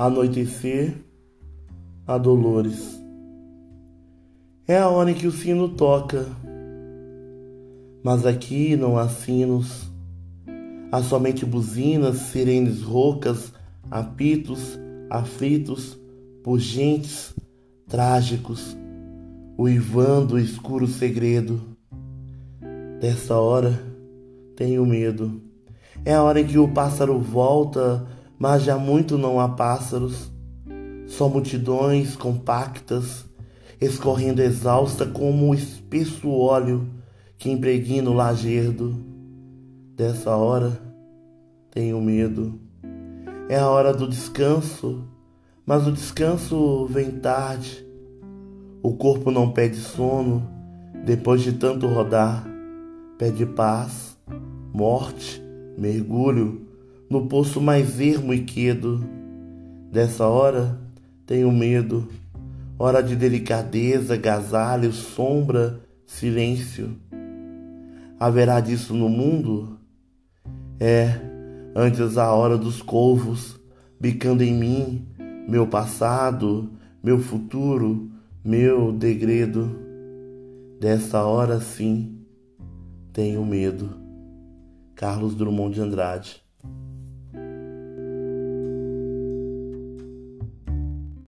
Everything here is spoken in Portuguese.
anoitecer, a dolores. É a hora em que o sino toca, mas aqui não há sinos, há somente buzinas, sirenes roucas, apitos, aflitos, pungentes, trágicos, uivando o escuro segredo. Dessa hora tenho medo. É a hora em que o pássaro volta, mas já muito não há pássaros. Só multidões compactas, escorrendo exausta como o espesso óleo que impregna o lajerdo. Dessa hora tenho medo. É a hora do descanso, mas o descanso vem tarde. O corpo não pede sono depois de tanto rodar, pede paz, morte, mergulho no poço mais ermo e quedo. Dessa hora tenho medo, hora de delicadeza, gasalho, sombra, silêncio. Haverá disso no mundo? É, antes a hora dos corvos, bicando em mim, meu passado, meu futuro, meu degredo. Dessa hora sim, tenho medo. Carlos Drummond de Andrade